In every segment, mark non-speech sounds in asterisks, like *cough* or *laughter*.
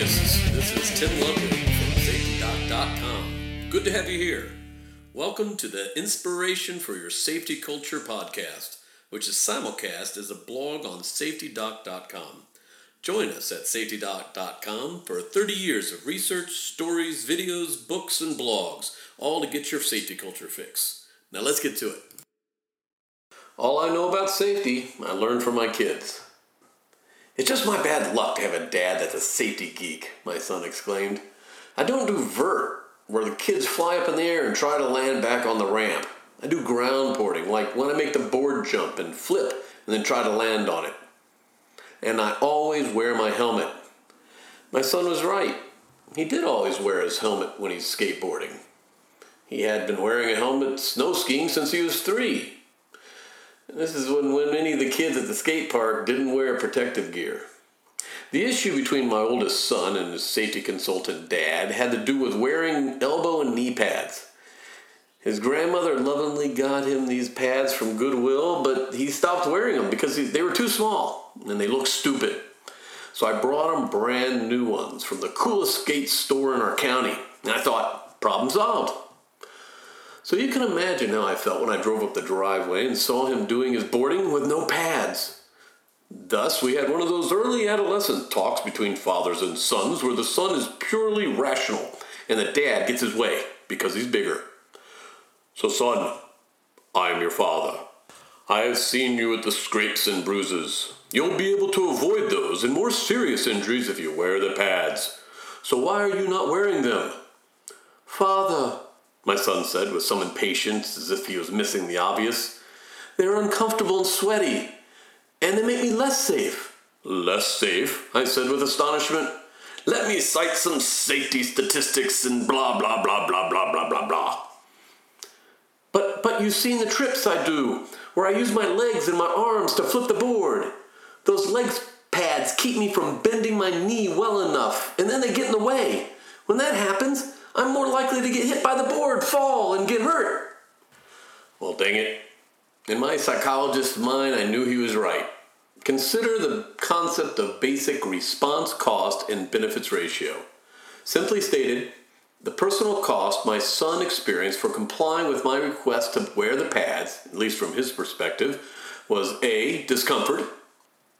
enthusiasts. This is Tim Ludwig from SafetyDoc.com. Good to have you here. Welcome to the Inspiration for Your Safety Culture podcast, which is simulcast as a blog on SafetyDoc.com. Join us at SafetyDoc.com for 30 years of research, stories, videos, books, and blogs, all to get your safety culture fix. Now let's get to it. All I know about safety, I learned from my kids. It's just my bad luck to have a dad that's a safety geek, my son exclaimed. I don't do vert, where the kids fly up in the air and try to land back on the ramp. I do ground porting, like when I make the board jump and flip and then try to land on it. And I always wear my helmet. My son was right. He did always wear his helmet when he's skateboarding. He had been wearing a helmet snow skiing since he was three. This is when, when many of the kids at the skate park didn't wear protective gear. The issue between my oldest son and his safety consultant dad had to do with wearing elbow and knee pads. His grandmother lovingly got him these pads from Goodwill, but he stopped wearing them because they were too small and they looked stupid. So I brought him brand new ones from the coolest skate store in our county. And I thought, problem solved. So you can imagine how I felt when I drove up the driveway and saw him doing his boarding with no pads. Thus, we had one of those early adolescent talks between fathers and sons where the son is purely rational and the dad gets his way because he's bigger. So, son, I am your father. I have seen you at the scrapes and bruises. You'll be able to avoid those and more serious injuries if you wear the pads. So, why are you not wearing them? Father, my son said with some impatience, as if he was missing the obvious. They're uncomfortable and sweaty, and they make me less safe. Less safe? I said with astonishment. Let me cite some safety statistics and blah, blah, blah, blah, blah, blah, blah, blah. But, but you've seen the trips I do, where I use my legs and my arms to flip the board. Those legs pads keep me from bending my knee well enough, and then they get in the way. When that happens, I'm more likely to get hit by the board, fall, and get hurt. Well, dang it. In my psychologist's mind, I knew he was right. Consider the concept of basic response cost and benefits ratio. Simply stated, the personal cost my son experienced for complying with my request to wear the pads, at least from his perspective, was A. Discomfort,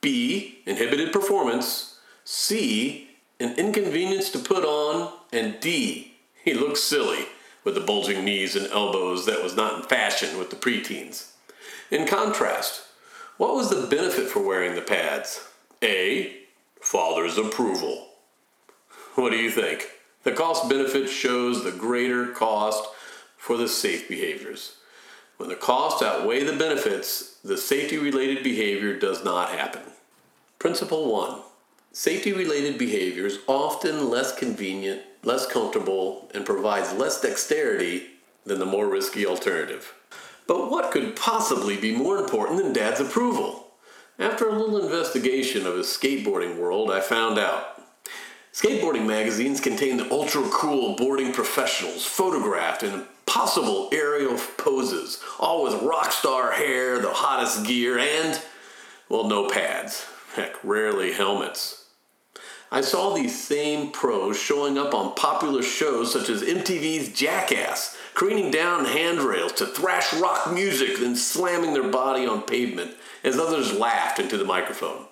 B. Inhibited performance, C. An inconvenience to put on, and D. He looked silly with the bulging knees and elbows that was not in fashion with the preteens. In contrast, what was the benefit for wearing the pads? A. Father's approval. What do you think? The cost benefit shows the greater cost for the safe behaviors. When the costs outweigh the benefits, the safety related behavior does not happen. Principle 1 Safety related behavior is often less convenient, less comfortable, and provides less dexterity than the more risky alternative. But what could possibly be more important than Dad's approval? After a little investigation of his skateboarding world, I found out. Skateboarding magazines contain the ultra cool boarding professionals photographed in impossible aerial poses, all with rock star hair, the hottest gear, and, well, no pads. Heck, rarely helmets. I saw these same pros showing up on popular shows such as MTV's Jackass, careening down handrails to thrash rock music, then slamming their body on pavement as others laughed into the microphone.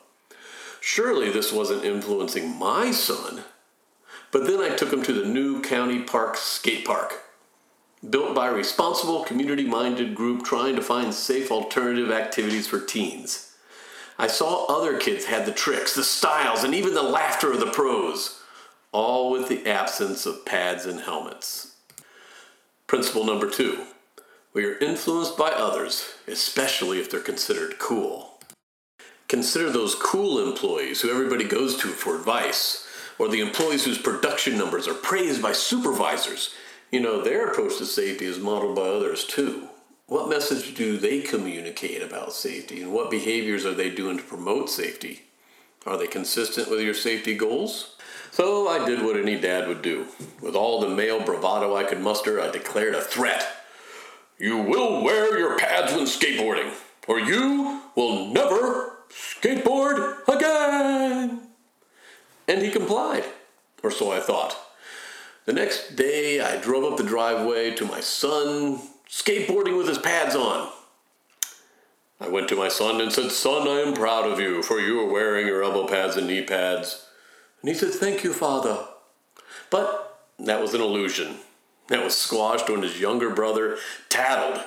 Surely this wasn't influencing my son. But then I took him to the new County Park skate park, built by a responsible, community minded group trying to find safe alternative activities for teens. I saw other kids had the tricks, the styles, and even the laughter of the pros, all with the absence of pads and helmets. Principle number two we are influenced by others, especially if they're considered cool. Consider those cool employees who everybody goes to for advice, or the employees whose production numbers are praised by supervisors. You know, their approach to safety is modeled by others too. What message do they communicate about safety and what behaviors are they doing to promote safety? Are they consistent with your safety goals? So I did what any dad would do. With all the male bravado I could muster, I declared a threat. You will wear your pads when skateboarding, or you will never skateboard again. And he complied. or so I thought. The next day, I drove up the driveway to my son skateboarding with his pads on. I went to my son and said, Son, I am proud of you, for you are wearing your elbow pads and knee pads. And he said, Thank you, father. But that was an illusion. That was squashed when his younger brother tattled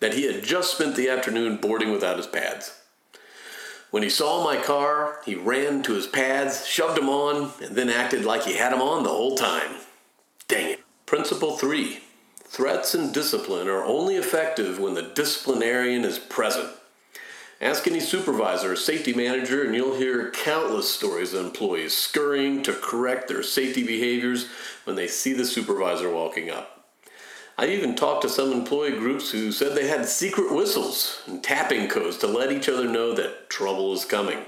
that he had just spent the afternoon boarding without his pads. When he saw my car, he ran to his pads, shoved them on, and then acted like he had them on the whole time. Dang it. Principle 3 Threats and discipline are only effective when the disciplinarian is present. Ask any supervisor or safety manager, and you'll hear countless stories of employees scurrying to correct their safety behaviors when they see the supervisor walking up. I even talked to some employee groups who said they had secret whistles and tapping codes to let each other know that trouble is coming.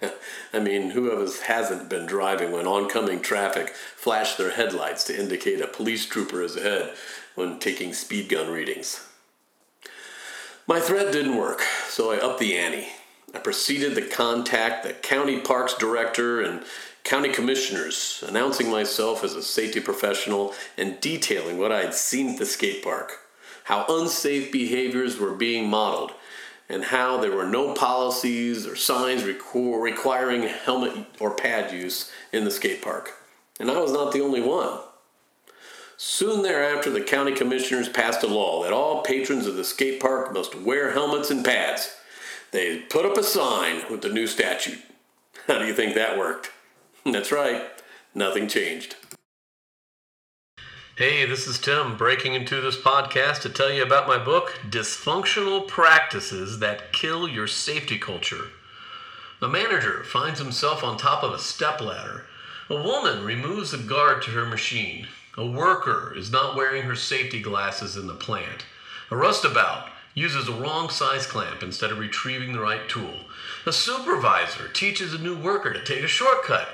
*laughs* I mean, who of us hasn't been driving when oncoming traffic flashed their headlights to indicate a police trooper is ahead when taking speed gun readings? My threat didn't work, so I upped the ante. I proceeded to contact the county parks director and county commissioners, announcing myself as a safety professional and detailing what I had seen at the skate park, how unsafe behaviors were being modeled, and how there were no policies or signs requiring helmet or pad use in the skate park. And I was not the only one. Soon thereafter, the county commissioners passed a law that all patrons of the skate park must wear helmets and pads. They put up a sign with the new statute. How do you think that worked? *laughs* That's right, nothing changed. Hey, this is Tim breaking into this podcast to tell you about my book, Dysfunctional Practices That Kill Your Safety Culture. A manager finds himself on top of a stepladder. A woman removes a guard to her machine. A worker is not wearing her safety glasses in the plant. A roustabout uses a wrong size clamp instead of retrieving the right tool. A supervisor teaches a new worker to take a shortcut.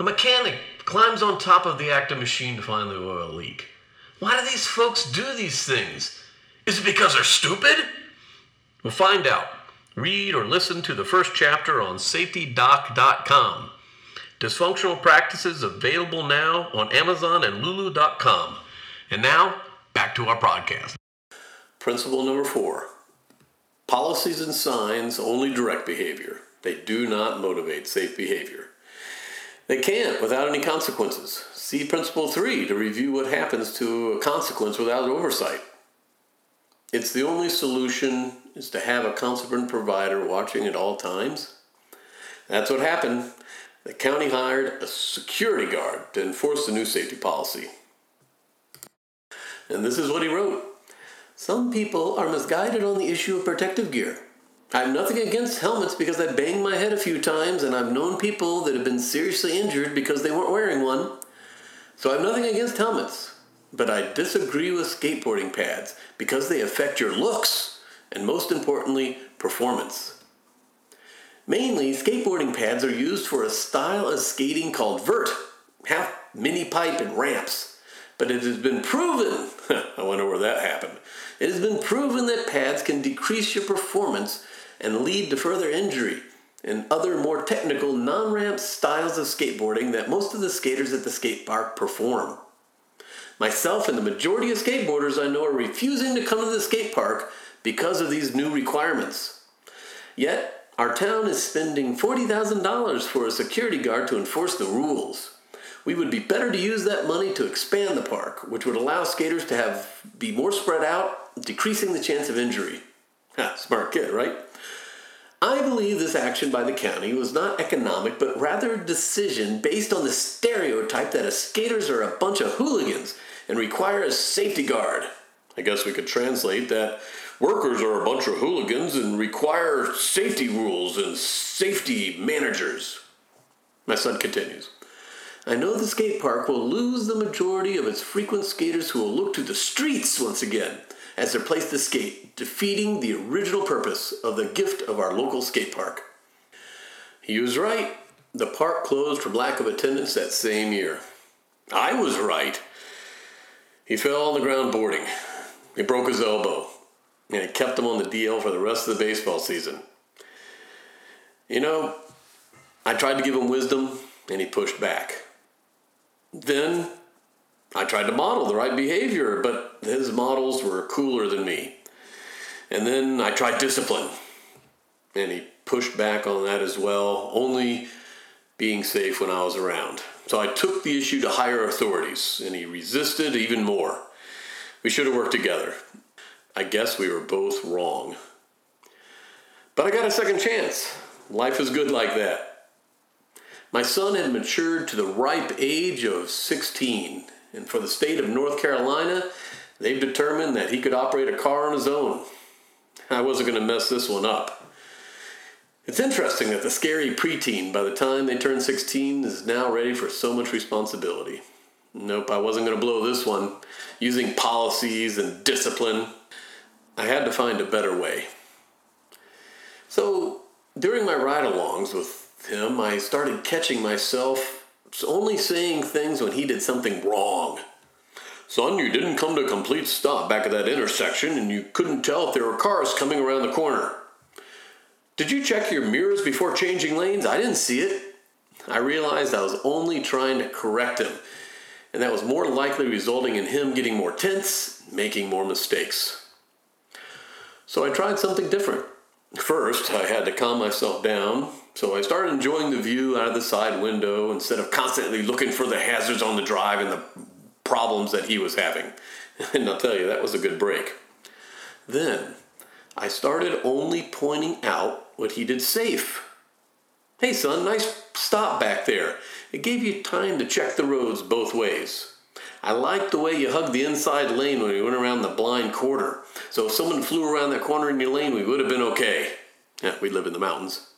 A mechanic climbs on top of the active machine to find the oil leak. Why do these folks do these things? Is it because they're stupid? We'll find out. Read or listen to the first chapter on safetydoc.com. Dysfunctional Practices available now on Amazon and Lulu.com. And now, back to our podcast. Principle number four policies and signs only direct behavior, they do not motivate safe behavior. They can't without any consequences. See Principle 3 to review what happens to a consequence without oversight. It's the only solution is to have a consequent provider watching at all times. That's what happened the county hired a security guard to enforce the new safety policy. And this is what he wrote Some people are misguided on the issue of protective gear. I have nothing against helmets because I banged my head a few times and I've known people that have been seriously injured because they weren't wearing one. So I have nothing against helmets. But I disagree with skateboarding pads because they affect your looks and, most importantly, performance. Mainly, skateboarding pads are used for a style of skating called vert, half mini pipe and ramps. But it has been proven, *laughs* I wonder where that happened, it has been proven that pads can decrease your performance and lead to further injury and other more technical non ramp styles of skateboarding that most of the skaters at the skate park perform. Myself and the majority of skateboarders I know are refusing to come to the skate park because of these new requirements. Yet, our town is spending $40,000 for a security guard to enforce the rules. We would be better to use that money to expand the park, which would allow skaters to have be more spread out, decreasing the chance of injury. Smart kid, right? I believe this action by the county was not economic, but rather a decision based on the stereotype that skaters are a bunch of hooligans and require a safety guard. I guess we could translate that Workers are a bunch of hooligans and require safety rules and safety managers. My son continues. I know the skate park will lose the majority of its frequent skaters who will look to the streets once again as their place to skate, defeating the original purpose of the gift of our local skate park. He was right. The park closed for lack of attendance that same year. I was right. He fell on the ground boarding. He broke his elbow and it kept him on the DL for the rest of the baseball season. You know, I tried to give him wisdom, and he pushed back. Then I tried to model the right behavior, but his models were cooler than me. And then I tried discipline, and he pushed back on that as well, only being safe when I was around. So I took the issue to higher authorities, and he resisted even more. We should have worked together. I guess we were both wrong. But I got a second chance. Life is good like that. My son had matured to the ripe age of 16, and for the state of North Carolina, they've determined that he could operate a car on his own. I wasn't going to mess this one up. It's interesting that the scary preteen, by the time they turn 16, is now ready for so much responsibility. Nope, I wasn't going to blow this one using policies and discipline. I had to find a better way. So, during my ride alongs with him, I started catching myself only saying things when he did something wrong. Son, you didn't come to a complete stop back at that intersection and you couldn't tell if there were cars coming around the corner. Did you check your mirrors before changing lanes? I didn't see it. I realized I was only trying to correct him, and that was more likely resulting in him getting more tense, making more mistakes. So I tried something different. First, I had to calm myself down, so I started enjoying the view out of the side window instead of constantly looking for the hazards on the drive and the problems that he was having. *laughs* And I'll tell you, that was a good break. Then, I started only pointing out what he did safe. Hey, son, nice stop back there. It gave you time to check the roads both ways. I liked the way you hugged the inside lane when you went around the blind corner. So if someone flew around that corner in your lane, we would have been okay. Yeah, we live in the mountains.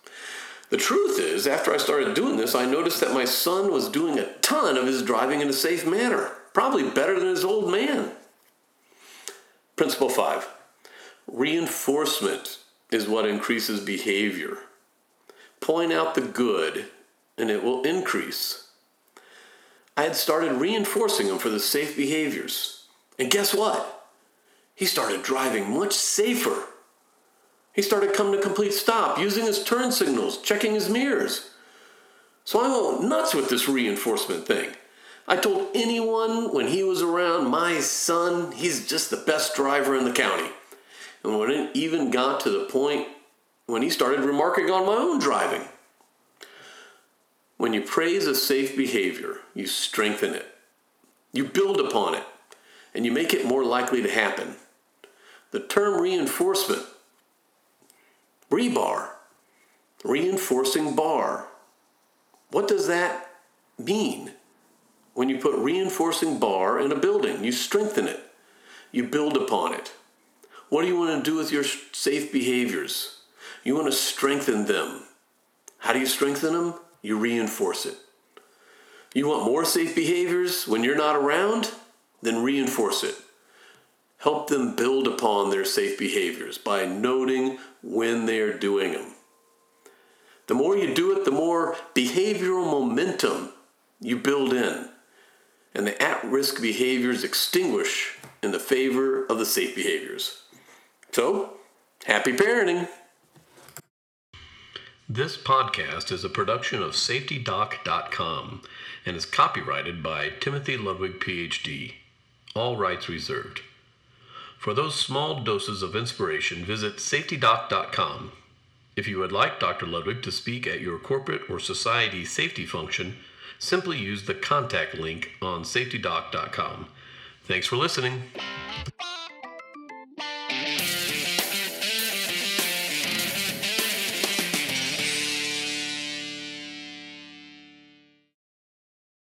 The truth is, after I started doing this, I noticed that my son was doing a ton of his driving in a safe manner, probably better than his old man. Principle five reinforcement is what increases behavior. Point out the good, and it will increase. I had started reinforcing him for the safe behaviors. And guess what? He started driving much safer. He started coming to complete stop, using his turn signals, checking his mirrors. So I went nuts with this reinforcement thing. I told anyone when he was around, my son, he's just the best driver in the county. And when it even got to the point when he started remarking on my own driving. When you praise a safe behavior, you strengthen it. You build upon it, and you make it more likely to happen. The term reinforcement, rebar, reinforcing bar. What does that mean? When you put reinforcing bar in a building, you strengthen it, you build upon it. What do you want to do with your safe behaviors? You want to strengthen them. How do you strengthen them? You reinforce it. You want more safe behaviors when you're not around? Then reinforce it. Help them build upon their safe behaviors by noting when they are doing them. The more you do it, the more behavioral momentum you build in, and the at risk behaviors extinguish in the favor of the safe behaviors. So, happy parenting! This podcast is a production of SafetyDoc.com and is copyrighted by Timothy Ludwig, PhD. All rights reserved. For those small doses of inspiration, visit SafetyDoc.com. If you would like Dr. Ludwig to speak at your corporate or society safety function, simply use the contact link on SafetyDoc.com. Thanks for listening.